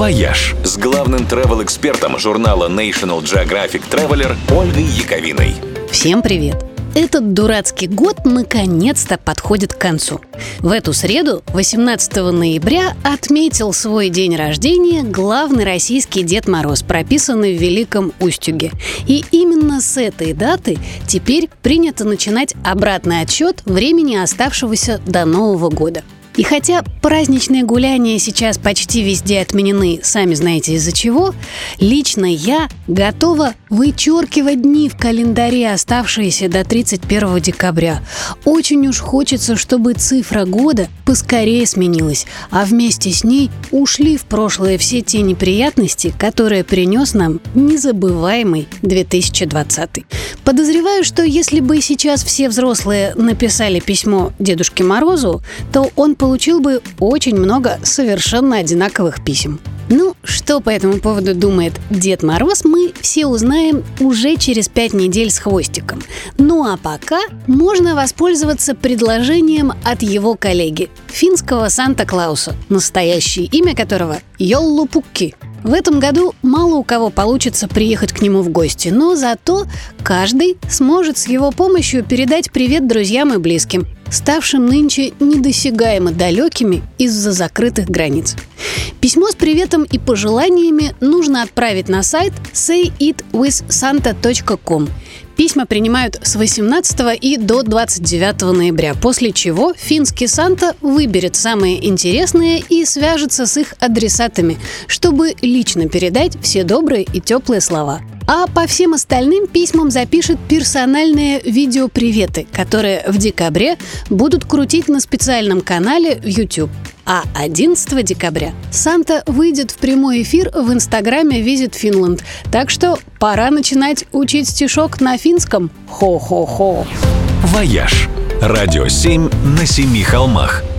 «Вояж» с главным travel-экспертом журнала National Geographic Traveler Ольгой Яковиной. Всем привет! Этот дурацкий год наконец-то подходит к концу. В эту среду, 18 ноября, отметил свой день рождения главный российский Дед Мороз, прописанный в Великом Устюге. И именно с этой даты теперь принято начинать обратный отсчет времени, оставшегося до Нового года. И хотя праздничные гуляния сейчас почти везде отменены, сами знаете из-за чего, лично я готова вычеркивать дни в календаре, оставшиеся до 31 декабря. Очень уж хочется, чтобы цифра года поскорее сменилась, а вместе с ней ушли в прошлое все те неприятности, которые принес нам незабываемый 2020. Подозреваю, что если бы сейчас все взрослые написали письмо Дедушке Морозу, то он получил бы очень много совершенно одинаковых писем. Ну, что по этому поводу думает Дед Мороз, мы все узнаем уже через пять недель с хвостиком. Ну а пока можно воспользоваться предложением от его коллеги, финского Санта-Клауса, настоящее имя которого Йоллу Пукки – в этом году мало у кого получится приехать к нему в гости, но зато каждый сможет с его помощью передать привет друзьям и близким, ставшим нынче недосягаемо далекими из-за закрытых границ. Письмо с приветом и пожеланиями нужно отправить на сайт sayitwithsanta.com. Письма принимают с 18 и до 29 ноября, после чего финский Санта выберет самые интересные и свяжется с их адресатами, чтобы лично передать все добрые и теплые слова. А по всем остальным письмам запишет персональные видеоприветы, которые в декабре будут крутить на специальном канале в YouTube. А 11 декабря Санта выйдет в прямой эфир в инстаграме Visit Finland. Так что пора начинать учить стишок на финском. Хо-хо-хо. «Вояж» – радио 7 на семи холмах –